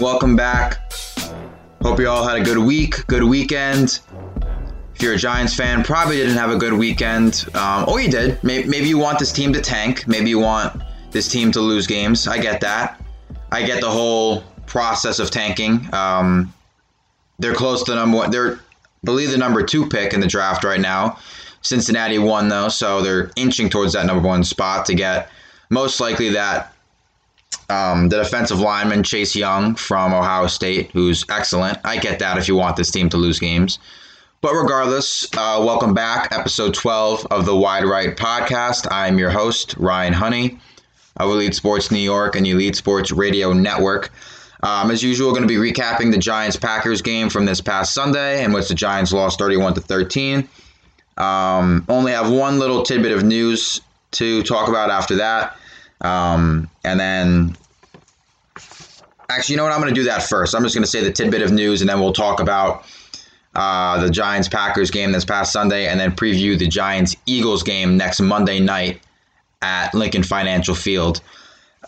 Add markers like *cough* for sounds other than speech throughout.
Welcome back. Hope you all had a good week, good weekend. If you're a Giants fan, probably didn't have a good weekend. Um, or you did. Maybe, maybe you want this team to tank. Maybe you want this team to lose games. I get that. I get the whole process of tanking. Um, they're close to number one. They're, believe, the number two pick in the draft right now. Cincinnati won though, so they're inching towards that number one spot to get most likely that um, the defensive lineman Chase Young from Ohio State, who's excellent. I get that if you want this team to lose games. But regardless, uh, welcome back, episode 12 of the Wide Right podcast. I'm your host, Ryan Honey of Elite Sports New York and Elite Sports Radio Network. Um, as usual, going to be recapping the Giants Packers game from this past Sunday, in which the Giants lost 31 to 13. Um, only have one little tidbit of news to talk about after that. Um, and then, actually, you know what? I'm going to do that first. I'm just going to say the tidbit of news, and then we'll talk about uh, the Giants Packers game this past Sunday, and then preview the Giants Eagles game next Monday night at Lincoln Financial Field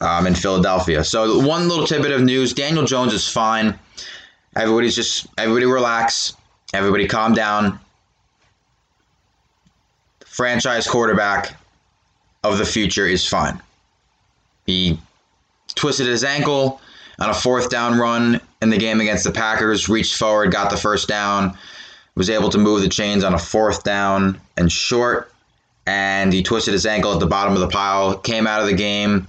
um, in Philadelphia. So, one little tidbit of news Daniel Jones is fine. Everybody's just, everybody relax. Everybody calm down. Franchise quarterback of the future is fine. He twisted his ankle on a fourth down run in the game against the Packers, reached forward, got the first down, was able to move the chains on a fourth down and short, and he twisted his ankle at the bottom of the pile, came out of the game.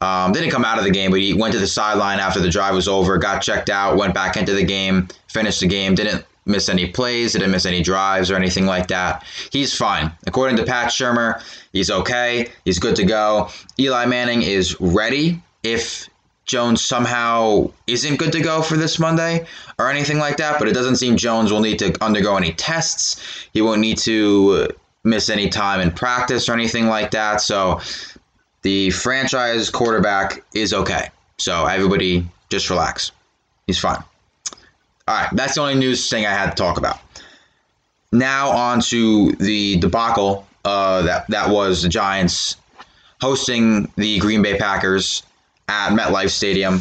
Um, didn't come out of the game, but he went to the sideline after the drive was over, got checked out, went back into the game, finished the game, didn't miss any plays, didn't miss any drives or anything like that. He's fine. According to Pat Shurmur, he's okay. He's good to go. Eli Manning is ready if Jones somehow isn't good to go for this Monday or anything like that, but it doesn't seem Jones will need to undergo any tests. He won't need to miss any time in practice or anything like that. So the franchise quarterback is okay. So everybody just relax. He's fine. All right, that's the only news thing I had to talk about. Now on to the debacle uh, that that was the Giants hosting the Green Bay Packers at MetLife Stadium.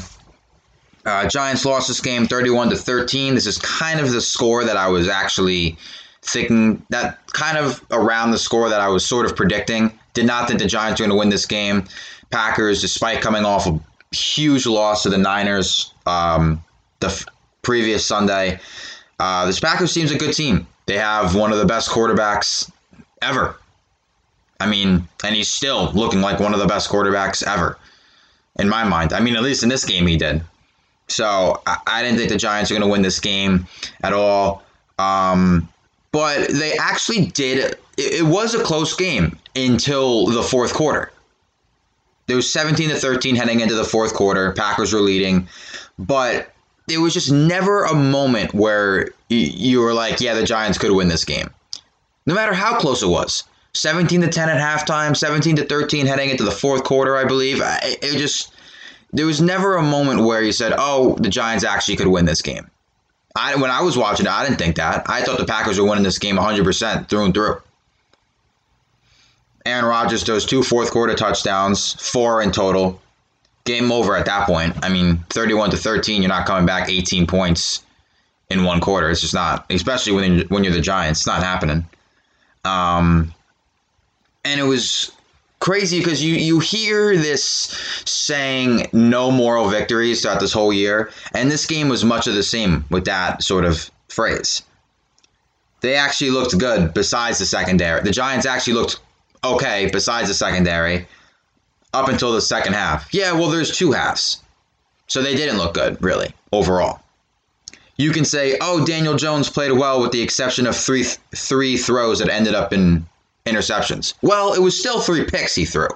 Uh, Giants lost this game 31 to 13. This is kind of the score that I was actually thinking that kind of around the score that I was sort of predicting. Did not think the Giants were going to win this game. Packers, despite coming off a huge loss to the Niners um, the f- previous Sunday, uh, this Packers team's a good team. They have one of the best quarterbacks ever. I mean, and he's still looking like one of the best quarterbacks ever, in my mind. I mean, at least in this game, he did. So I, I didn't think the Giants were going to win this game at all. Um, but they actually did. It, was a close game until the fourth quarter. It was 17 to 13 heading into the fourth quarter. Packers were leading, but it was just never a moment where you were like, yeah, the Giants could win this game. No matter how close it was. 17 to 10 at halftime, 17 to 13 heading into the fourth quarter, I believe. It just there was never a moment where you said, "Oh, the Giants actually could win this game." I when I was watching it, I didn't think that. I thought the Packers were winning this game 100% through and through. Aaron Rodgers throws two fourth quarter touchdowns, four in total. Game over at that point. I mean, 31 to 13, you're not coming back 18 points in one quarter. It's just not, especially when when you're the Giants. It's not happening. Um, and it was crazy because you you hear this saying no moral victories throughout this whole year, and this game was much of the same with that sort of phrase. they actually looked good besides the secondary. The Giants actually looked okay besides the secondary up until the second half. Yeah, well, there's two halves. So they didn't look good, really, overall. You can say, oh, Daniel Jones played well with the exception of three, three throws that ended up in interceptions. Well, it was still three picks he threw.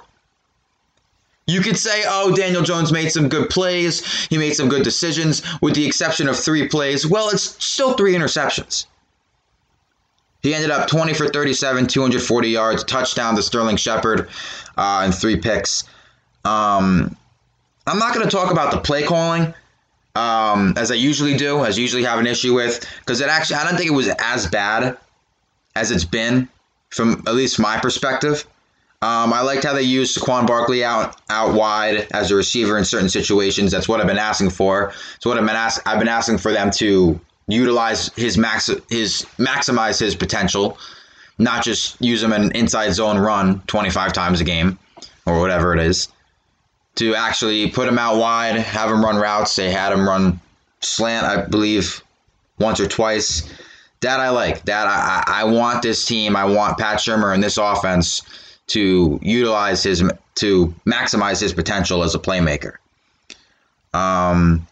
You could say, oh, Daniel Jones made some good plays. He made some good decisions, with the exception of three plays. Well, it's still three interceptions. He ended up 20 for 37, 240 yards, touchdown to Sterling Shepard, uh, and three picks. Um, I'm not going to talk about the play calling um, as I usually do, as I usually have an issue with, because it actually I don't think it was as bad as it's been from at least my perspective. Um, I liked how they used Saquon Barkley out out wide as a receiver in certain situations. That's what I've been asking for. It's what I've been ask, I've been asking for them to utilize his max his maximize his potential, not just use him in an inside zone run 25 times a game or whatever it is. To actually put him out wide, have him run routes. They had him run slant, I believe, once or twice. That I like. That I, I want this team. I want Pat Shurmur and this offense to utilize his to maximize his potential as a playmaker. Um,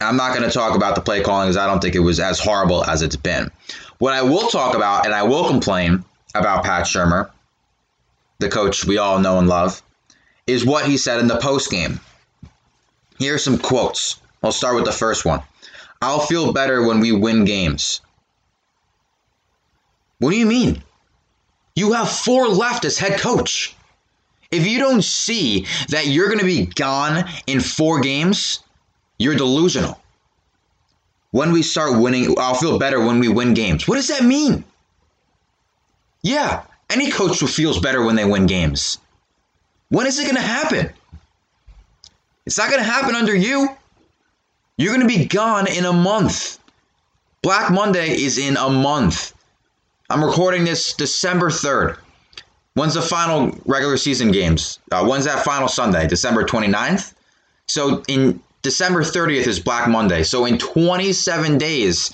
I'm not going to talk about the play calling because I don't think it was as horrible as it's been. What I will talk about, and I will complain about Pat Shurmur, the coach we all know and love, is what he said in the post game. Here are some quotes. I'll start with the first one. I'll feel better when we win games. What do you mean? You have four left as head coach. If you don't see that you're going to be gone in four games, you're delusional. When we start winning, I'll feel better when we win games. What does that mean? Yeah, any coach feels better when they win games. When is it going to happen? It's not going to happen under you. You're going to be gone in a month. Black Monday is in a month. I'm recording this December 3rd. When's the final regular season games? Uh, when's that final Sunday? December 29th? So in December 30th is Black Monday. So in 27 days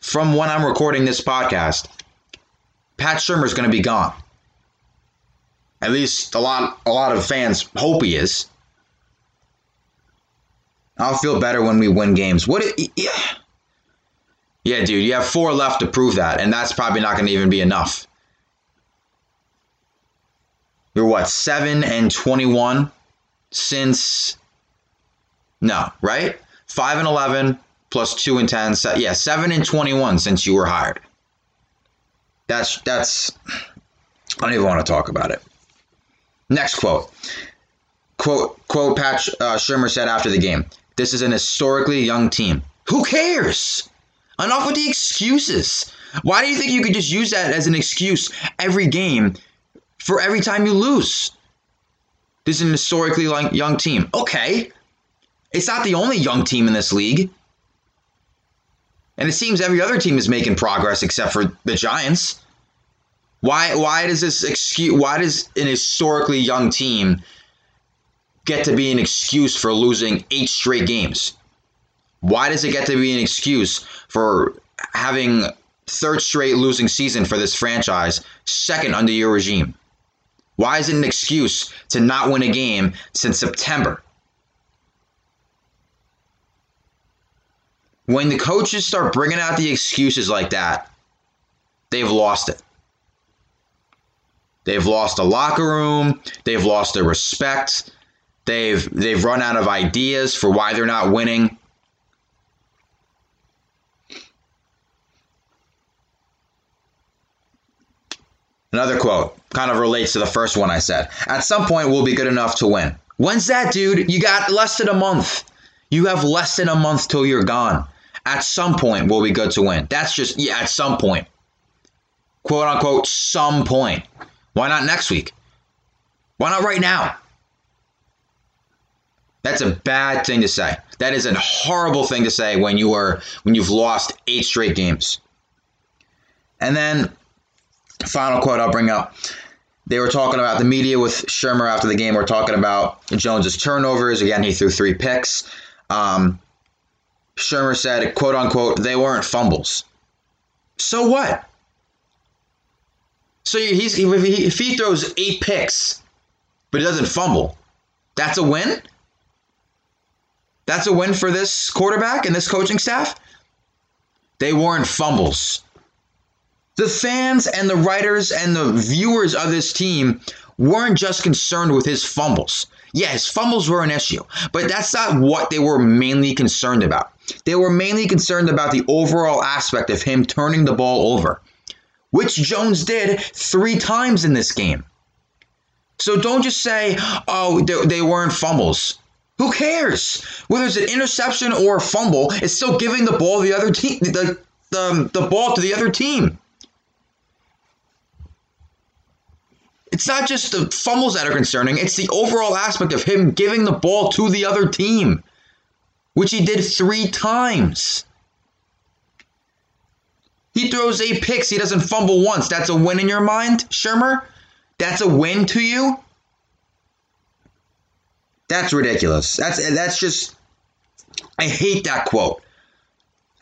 from when I'm recording this podcast, Pat Shurmur is going to be gone. At least a lot a lot of fans hope he is. I'll feel better when we win games. What it, yeah. Yeah, dude, you have four left to prove that, and that's probably not going to even be enough. You're what, 7 and 21 since. No, right? 5 and 11 plus 2 and 10. So, yeah, 7 and 21 since you were hired. That's, that's. I don't even want to talk about it. Next quote. Quote, quote Pat uh, Shurmur said after the game This is an historically young team. Who cares? Enough with the excuses. Why do you think you could just use that as an excuse every game for every time you lose? This is an historically young team. Okay. It's not the only young team in this league. And it seems every other team is making progress except for the Giants. Why why does this excuse why does an historically young team get to be an excuse for losing eight straight games? Why does it get to be an excuse for having third straight losing season for this franchise, second under your regime? Why is it an excuse to not win a game since September? When the coaches start bringing out the excuses like that, they've lost it. They've lost the locker room. They've lost their respect. They've they've run out of ideas for why they're not winning. Another quote kind of relates to the first one I said. At some point, we'll be good enough to win. When's that, dude? You got less than a month. You have less than a month till you're gone. At some point, we'll be good to win. That's just, yeah, at some point. Quote unquote, some point. Why not next week? Why not right now? That's a bad thing to say. That is a horrible thing to say when you are when you've lost eight straight games. And then final quote I'll bring up. They were talking about the media with Shurmur after the game. We're talking about Jones's turnovers. Again, he threw three picks. Um, Shurmur said, quote unquote, they weren't fumbles. So what? So he's if he throws eight picks, but he doesn't fumble, that's a win. That's a win for this quarterback and this coaching staff. They weren't fumbles. The fans and the writers and the viewers of this team weren't just concerned with his fumbles. Yeah, his fumbles were an issue, but that's not what they were mainly concerned about. They were mainly concerned about the overall aspect of him turning the ball over, which Jones did three times in this game. So don't just say, oh, they, they weren't fumbles. Who cares? Whether it's an interception or a fumble, it's still giving the ball the other team the, the, the ball to the other team. It's not just the fumbles that are concerning, it's the overall aspect of him giving the ball to the other team, which he did three times. He throws eight picks, he doesn't fumble once. That's a win in your mind, Shurmur? That's a win to you? That's ridiculous. That's that's just I hate that quote.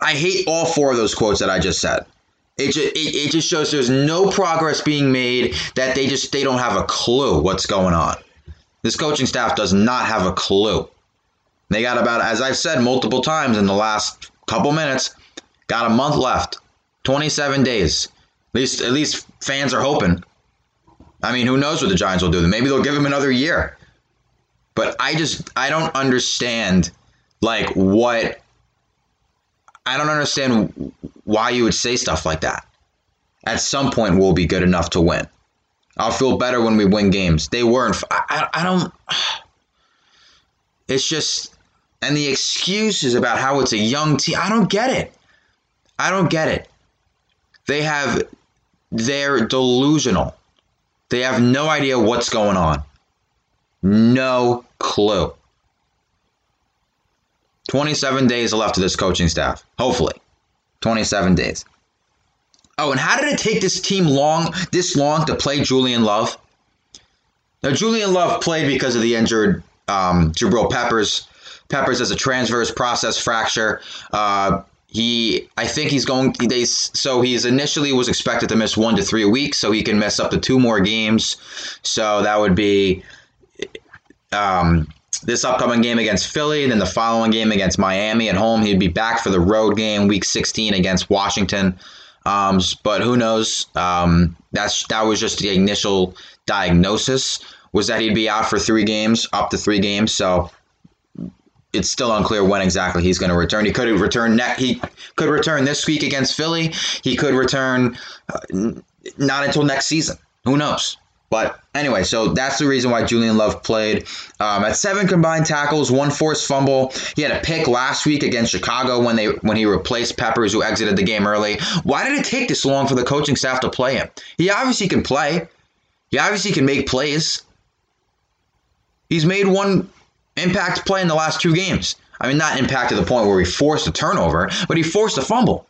I hate all four of those quotes that I just said. It just, it, it just shows there's no progress being made that they just they don't have a clue what's going on. This coaching staff does not have a clue. They got about as I've said multiple times in the last couple minutes, got a month left. 27 days. At least at least fans are hoping. I mean, who knows what the Giants will do? Maybe they'll give him another year. But I just I don't understand like what I don't understand why you would say stuff like that. At some point, we'll be good enough to win. I'll feel better when we win games. They weren't. I, I, I don't. It's just, and the excuses about how it's a young team. I don't get it. I don't get it. They have, they're delusional. They have no idea what's going on. No clue. 27 days left to this coaching staff. Hopefully. 27 days. Oh, and how did it take this team long, this long to play Julian Love? Now, Julian Love played because of the injured um, Jabril Peppers. Peppers has a transverse process fracture. Uh, he, I think he's going. They so he's initially was expected to miss one to three weeks, so he can miss up to two more games. So that would be um, this upcoming game against Philly, then the following game against Miami at home. He'd be back for the road game, Week 16 against Washington. Um, but who knows? Um, that's that was just the initial diagnosis was that he'd be out for three games, up to three games. So it's still unclear when exactly he's going to return. He could return ne- He could return this week against Philly. He could return uh, not until next season. Who knows? But anyway, so that's the reason why Julian Love played. Um, at seven combined tackles, one forced fumble. He had a pick last week against Chicago when they when he replaced Peppers, who exited the game early. Why did it take this long for the coaching staff to play him? He obviously can play. He obviously can make plays. He's made one impact play in the last two games. I mean, not impact to the point where he forced a turnover, but he forced a fumble,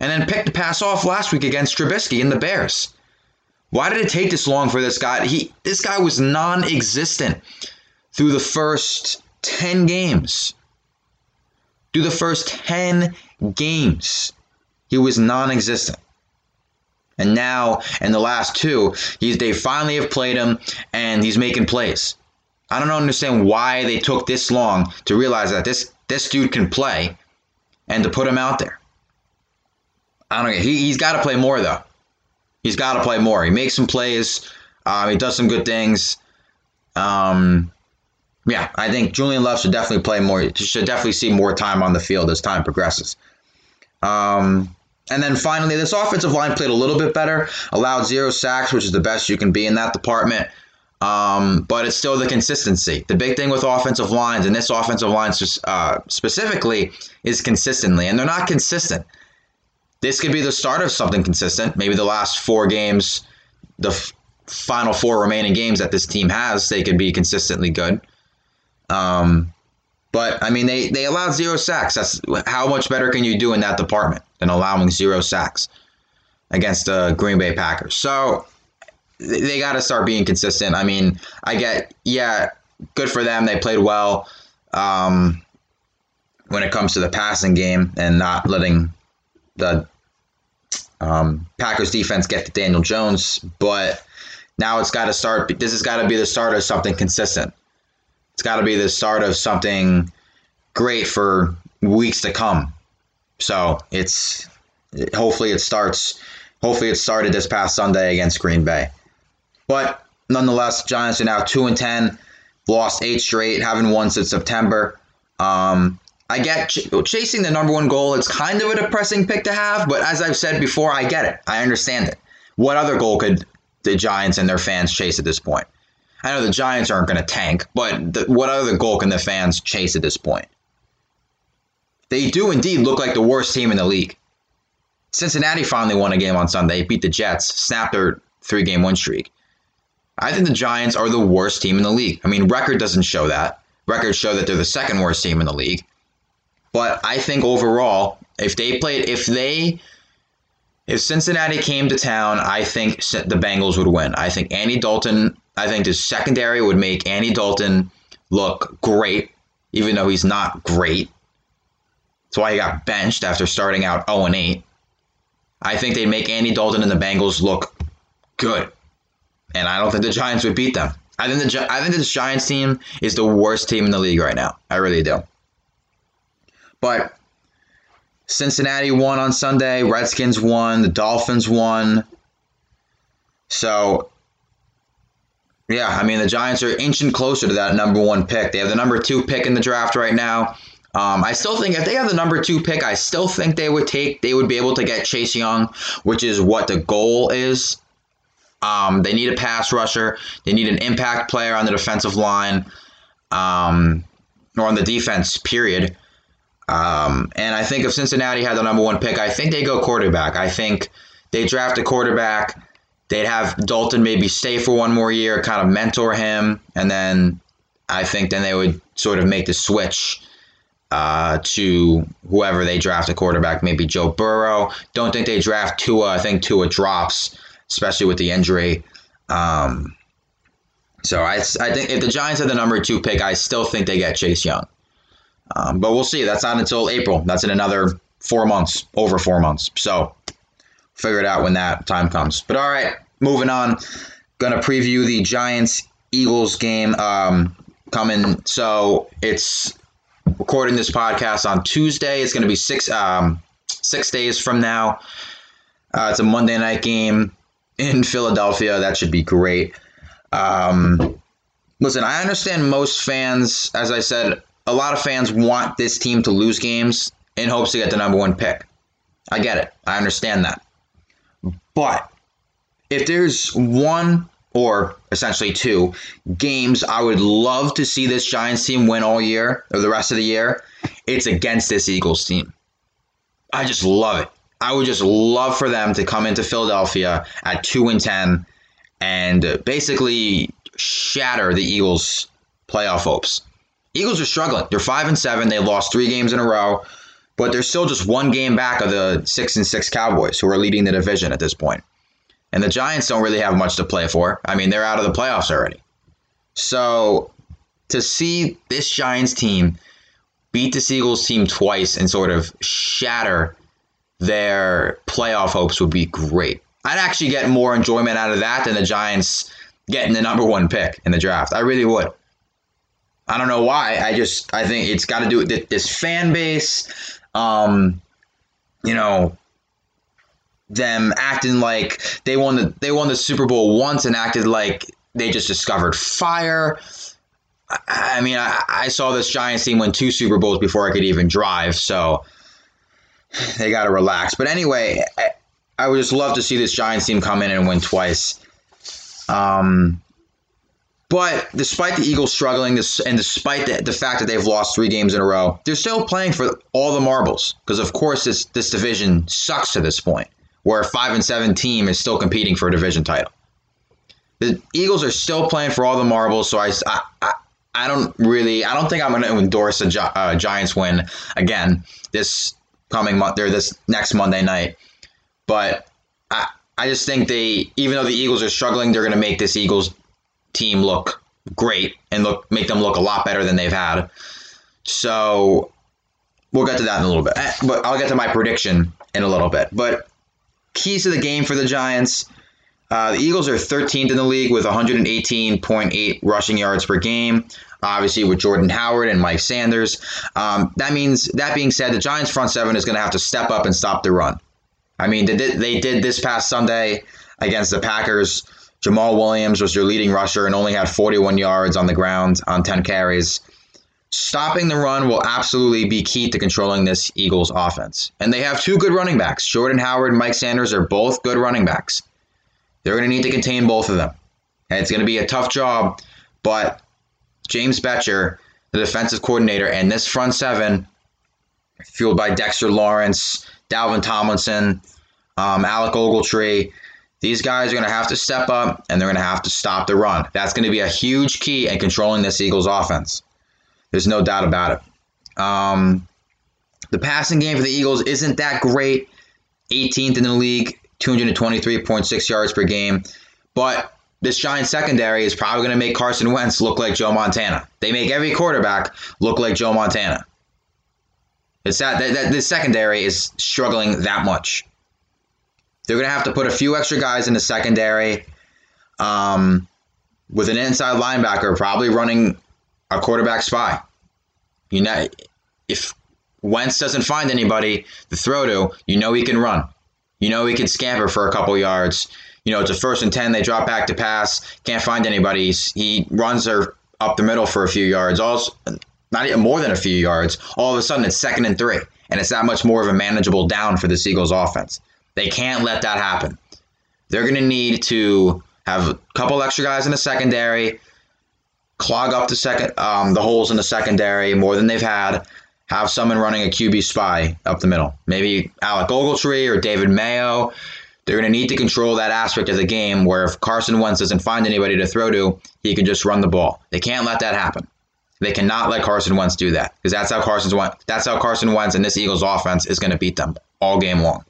and then picked the pass off last week against Trubisky and the Bears. Why did it take this long for this guy? He this guy was non-existent through the first 10 games. Through the first 10 games, he was non-existent. And now in the last two, he's they finally have played him and he's making plays. I don't understand why they took this long to realize that this this dude can play and to put him out there. I don't know. He, he's got to play more though. He's got to play more. He makes some plays. Uh, he does some good things. Um, yeah, I think Julian Love should definitely play more. Should definitely see more time on the field as time progresses. Um, and then finally, this offensive line played a little bit better. Allowed zero sacks, which is the best you can be in that department. Um, but it's still the consistency. The big thing with offensive lines, and this offensive line uh, specifically, is consistently, and they're not consistent this could be the start of something consistent. Maybe the last four games, the f- final four remaining games that this team has, they could be consistently good. Um, but I mean, they they allowed zero sacks. That's how much better can you do in that department than allowing zero sacks against the Green Bay Packers? So they, got to start being consistent. I mean, I get yeah, good for them. They played well. Um, when it comes to the passing game and not letting the Um, Packers defense get to Daniel Jones, but now it's got to start. This has got to be the start of something consistent. It's got to be the start of something great for weeks to come. So it's hopefully it starts. Hopefully it started this past Sunday against Green Bay. But nonetheless, Giants are now two and ten, lost eight straight, haven't won since September. Um, I get ch- chasing the number one goal. It's kind of a depressing pick to have, but as I've said before, I get it. I understand it. What other goal could the Giants and their fans chase at this point? I know the Giants aren't going to tank, but the, what other goal can the fans chase at this point? They do indeed look like the worst team in the league. Cincinnati finally won a game on Sunday, beat the Jets, snapped their three game win streak. I think the Giants are the worst team in the league. I mean, record doesn't show that. Records show that they're the second worst team in the league. But I think overall, if they played, if they, if Cincinnati came to town, I think the Bengals would win. I think Andy Dalton, I think the secondary would make Andy Dalton look great, even though he's not great. That's why he got benched after starting out 0 8. I think they'd make Andy Dalton and the Bengals look good. And I don't think the Giants would beat them. I think the I think this Giants team is the worst team in the league right now. I really do. But Cincinnati won on Sunday, Redskins won, the Dolphins won. So yeah, I mean the Giants are inching closer to that number one pick. They have the number two pick in the draft right now. Um, I still think if they have the number two pick, I still think they would take they would be able to get Chase Young, which is what the goal is. Um, they need a pass rusher. They need an impact player on the defensive line, um, or on the defense. Period. Um, and I think if Cincinnati had the number one pick, I think they go quarterback. I think they draft a quarterback. They'd have Dalton maybe stay for one more year, kind of mentor him, and then I think then they would sort of make the switch uh, to whoever they draft a quarterback, maybe Joe Burrow. Don't think they draft Tua. I think Tua drops, especially with the injury. Um, so I, I think if the Giants have the number two pick, I still think they get Chase Young. Um, but we'll see. That's not until April. That's in another four months, over four months. So figure it out when that time comes. But all right, moving on. Gonna preview the Giants Eagles game um, coming. So it's recording this podcast on Tuesday. It's to be six um, six days from now. Uh, it's a Monday night game in *laughs* Philadelphia. That should be great. Um, listen, I understand most fans, as I said, a lot of fans want this team to lose games in hopes to get the number one pick. I get it. I understand that. But if there's one or essentially two games I would love to see this Giants team win all year or the rest of the year, it's against this Eagles team. I just love it. I would just love for them to come into Philadelphia at 2 and 10 and basically shatter the Eagles playoff hopes. Eagles are struggling. They're 5 and 7. They lost 3 games in a row, but they're still just one game back of the 6 and 6 Cowboys who are leading the division at this point. And the Giants don't really have much to play for. I mean, they're out of the playoffs already. So to see this Giants team beat the Eagles team twice and sort of shatter their playoff hopes would be great. I'd actually get more enjoyment out of that than the Giants getting the number one pick in the draft. I really would. I don't know why. I just I think it's got to do with this fan base. Um, you know, them acting like they won the they won the Super Bowl once and acted like they just discovered fire. I mean, I, I saw this Giants team win two Super Bowls before I could even drive, so they got to relax. But anyway, I, I, would just love to see this Giants team come in and win twice. Um, but despite the Eagles struggling, this and despite the, the fact that they've lost three games in a row, they're still playing for all the marbles because, of course, this this division sucks to this point where a five and seven team is still competing for a division title. The Eagles are still playing for all the marbles, so I, I, I don't really, I don't think I'm going to endorse a uh, Giants win again this coming month or this next Monday night. But I, I just think they, even though the Eagles are struggling, they're going to make this Eagles team look great and look make them look a lot better than they've had. So we'll get to that in a little bit. But I'll get to my prediction in a little bit. But keys to the game for the Giants. Uh, the Eagles are 13th in the league with 118.8 rushing yards per game. Obviously, with Jordan Howard and Miles Sanders. Um, that means, that being said, the Giants' front seven is going to have to step up and stop the run. I mean, they did, they did this past Sunday against the Packers. Jamaal Williams was your leading rusher and only had 41 yards on the ground on 10 carries. Stopping the run will absolutely be key to controlling this Eagles offense. And they have two good running backs. Jordan Howard and Miles Sanders are both good running backs. They're going to need to contain both of them. And it's going to be a tough job, but James Bettcher, the defensive coordinator, and this front seven, fueled by Dexter Lawrence, Dalvin Tomlinson, um, Alec Ogletree, these guys are going to have to step up and they're going to have to stop the run. That's going to be a huge key in controlling this Eagles offense. There's no doubt about it. Um, the passing game for the Eagles isn't that great. 18th in the league, 223.6 yards per game. But this Giant secondary is probably going to make Carson Wentz look like Joe Montana. They make every quarterback look like Joe Montana. It's that, that, that this secondary is struggling that much. They're going to have to put a few extra guys in the secondary um, with an inside linebacker probably running a quarterback spy. You know, if Wentz doesn't find anybody to throw to, you know he can run. You know he can scamper for a couple yards. You know, it's a first and 10, they drop back to pass, can't find anybody. He runs her up the middle for a few yards, also, not even more than a few yards. All of a sudden, it's second and three, and it's that much more of a manageable down for the Eagles offense. They can't let that happen. They're going to need to have a couple extra guys in the secondary, clog up the second um, the holes in the secondary more than they've had. Have someone running a QB spy up the middle. Maybe Alec Ogletree or David Mayo. They're going to need to control that aspect of the game where if Carson Wentz doesn't find anybody to throw to, he can just run the ball. They can't let that happen. They cannot let Carson Wentz do that because that's how Carson's that's how Carson Wentz and this Eagles offense is going to beat them all game long.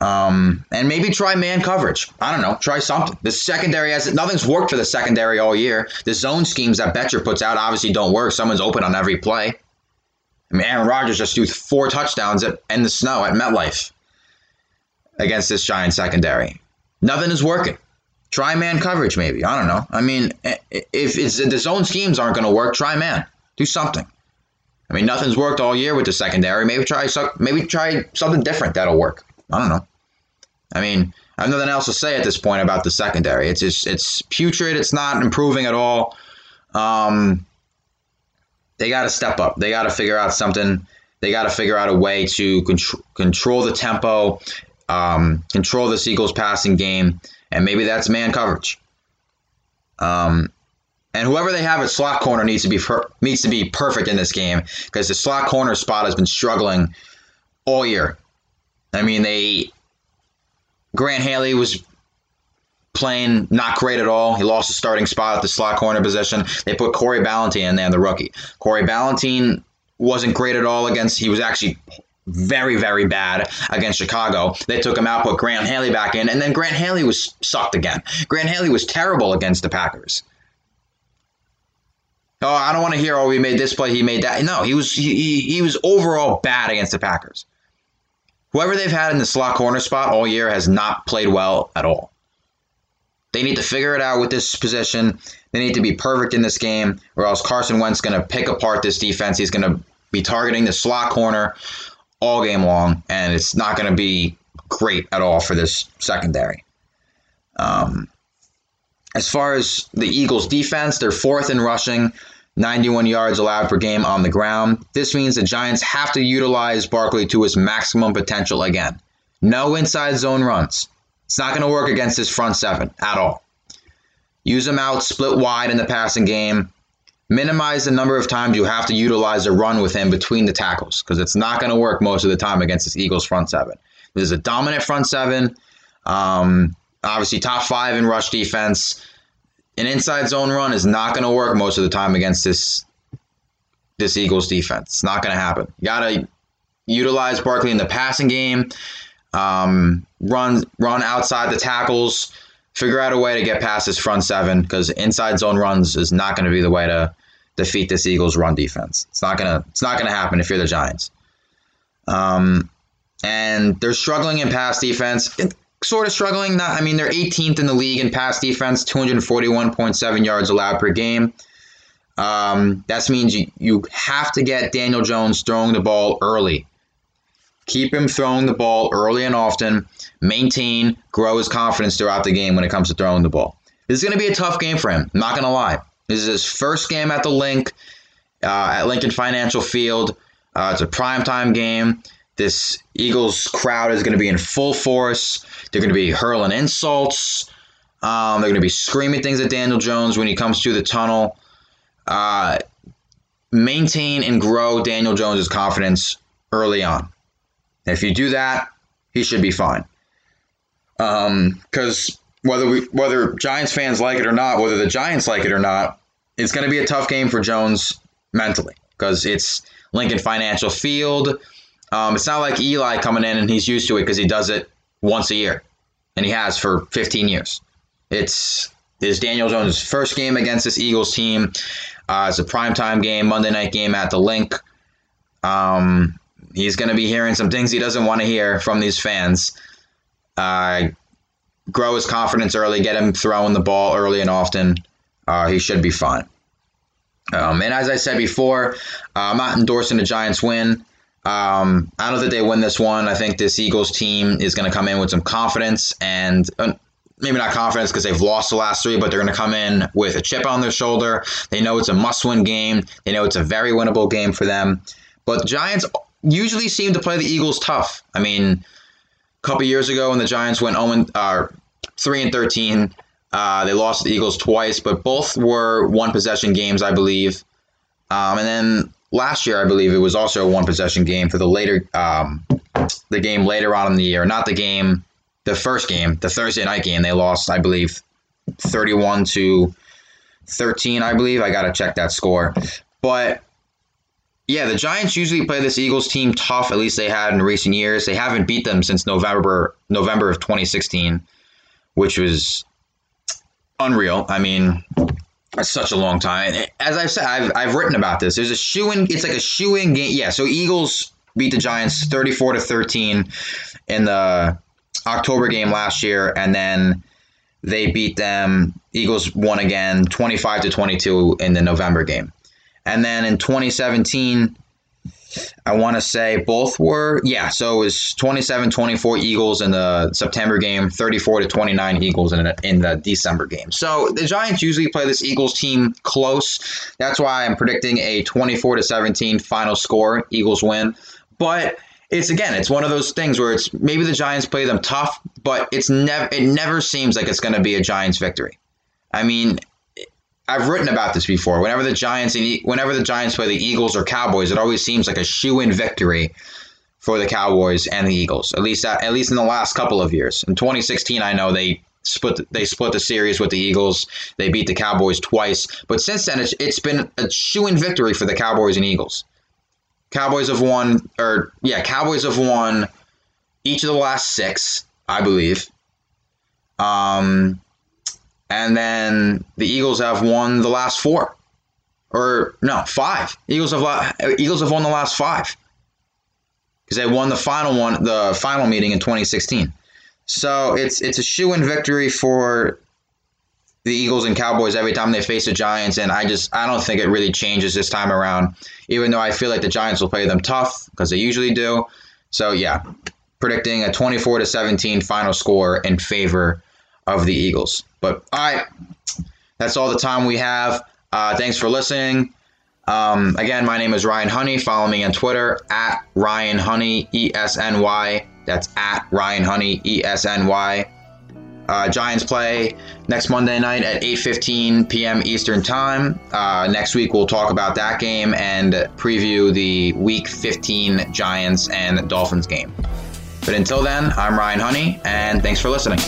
Um, and maybe try man coverage. I don't know. Try something. The secondary has nothing's worked for the secondary all year. The zone schemes that Bettcher puts out obviously don't work. Someone's open on every play. I mean, Aaron Rodgers just threw four touchdowns at, in the snow at MetLife against this giant secondary. Nothing is working. Try man coverage, maybe. I don't know. I mean, if it's, the zone schemes aren't going to work, try man. Do something. I mean, nothing's worked all year with the secondary. Maybe try maybe try something different that'll work. I don't know. I mean, I have nothing else to say at this point about the secondary. It's just it's putrid. It's not improving at all. Um, they got to step up. They got to figure out something. They got to figure out a way to control control the tempo, um, control the Eagles' passing game, and maybe that's man coverage. Um, and whoever they have at slot corner needs to be per- needs to be perfect in this game because the slot corner spot has been struggling all year. I mean, they Grant Haley was playing not great at all. He lost the starting spot at the slot corner position. They put Corey Ballentine in there, the rookie. Corey Ballentine wasn't great at all against. He was actually very, very bad against Chicago. They took him out, put Grant Haley back in, and then Grant Haley was sucked again. Grant Haley was terrible against the Packers. Oh, I don't want to hear, oh, he made this play, he made that. No, he was he, he was overall bad against the Packers. Whoever they've had in the slot corner spot all year has not played well at all. They need to figure it out with this position. They need to be perfect in this game, or else Carson Wentz is going to pick apart this defense. He's going to be targeting the slot corner all game long, and it's not going to be great at all for this secondary. Um, as far as the Eagles' defense, they're fourth in rushing. 91 yards allowed per game on the ground. This means the Giants have to utilize Barkley to his maximum potential again. No inside zone runs. It's not going to work against this front seven at all. Use them out, split wide in the passing game. Minimize the number of times you have to utilize a run with him between the tackles because it's not going to work most of the time against this Eagles front seven. This is a dominant front seven. Um, obviously, top five in rush defense an inside zone run is not going to work most of the time against this this Eagles defense. It's not going to happen. You got to utilize Barkley in the passing game, um, run run outside the tackles, figure out a way to get past this front seven because inside zone runs is not going to be the way to defeat this Eagles run defense. It's not gonna it's not gonna happen if you're the Giants. Um, and they're struggling in pass defense. Sort of struggling. Not, I mean, they're 18th in the league in pass defense, 241.7 yards allowed per game. Um, that means you, you have to get Daniel Jones throwing the ball early. Keep him throwing the ball early and often. Maintain, grow his confidence throughout the game when it comes to throwing the ball. This is going to be a tough game for him. I'm not going to lie. This is his first game at the Link, uh, at Lincoln Financial Field. Uh, it's a primetime game. This Eagles crowd is going to be in full force. They're going to be hurling insults. Um, they're going to be screaming things at Daniel Jones when he comes through the tunnel. Uh, maintain and grow Daniel Jones's confidence early on. If you do that, he should be fine. Because um, whether we, whether Giants fans like it or not, whether the Giants like it or not, it's going to be a tough game for Jones mentally because it's Lincoln Financial Field. Um, it's not like Eli coming in and he's used to it because he does it once a year, and he has for 15 years. It's is Daniel Jones' first game against this Eagles team. Uh, it's a primetime game, Monday night game at the Link. Um, he's going to be hearing some things he doesn't want to hear from these fans. Uh, grow his confidence early, get him throwing the ball early and often. Uh, he should be fine. Um, and as I said before, uh, I'm not endorsing the Giants win. Um, I don't think they win this one. I think this Eagles team is going to come in with some confidence and uh, maybe not confidence because they've lost the last three, but they're going to come in with a chip on their shoulder. They know it's a must win game. They know it's a very winnable game for them. But the Giants usually seem to play the Eagles tough. I mean, a couple years ago when the Giants went 0 uh, 3 and 13, uh, they lost the Eagles twice, but both were one possession games, I believe. Um, and then last year, I believe it was also a one possession game for the later, um, the game later on in the year. Not the game, the first game, the Thursday night game. They lost, I believe, 31 to 13, I believe. I got to check that score. But yeah, the Giants usually play this Eagles team tough. At least they had in recent years. They haven't beat them since November November of 2016, which was unreal. I mean, that's such a long time. As I've said, I've, I've written about this. There's a shoe in. It's like a shoe in game. Yeah. So Eagles beat the Giants 34 to 13 in the October game last year, and then they beat them. Eagles won again 25 to 22 in the November game. And then in 2017, I want to say both were, yeah, so it was 27 24 Eagles in the September game, 34 to 29 Eagles in, in the December game. So the Giants usually play this Eagles team close. That's why I'm predicting a 24 to 17 final score, Eagles win. But it's again, it's one of those things where it's maybe the Giants play them tough, but it's never it never seems like it's going to be a Giants victory. I mean, I've written about this before. Whenever the Giants and whenever the Giants play the Eagles or Cowboys, it always seems like a shoe-in victory for the Cowboys and the Eagles. At least at least in the last couple of years. In 2016, I know they split they split the series with the Eagles. They beat the Cowboys twice, but since then it's, it's been a shoe-in victory for the Cowboys and Eagles. Cowboys have won, or yeah, Cowboys have won each of the last six, I believe. Um, and then the Eagles have won the last four, or no, five. Eagles have Eagles have won the last five because they won the final one, the final meeting in 2016. So it's it's a shoe in victory for the Eagles and Cowboys every time they face the Giants, and I just I don't think it really changes this time around. Even though I feel like the Giants will play them tough because they usually do. So yeah, predicting a 24 to 17 final score in favor of the Eagles. But all right, that's all the time we have. Uh, thanks for listening. Um, again, my name is Ryan Honey. Follow me on Twitter at Ryan Honey E S N Y. That's at Ryan Honey E S N Y. Uh, Giants play next Monday night at 8:15 p.m. Eastern Time. Uh, next week we'll talk about that game and preview the Week 15 Giants and Dolphins game. But until then, I'm Ryan Honey, and thanks for listening.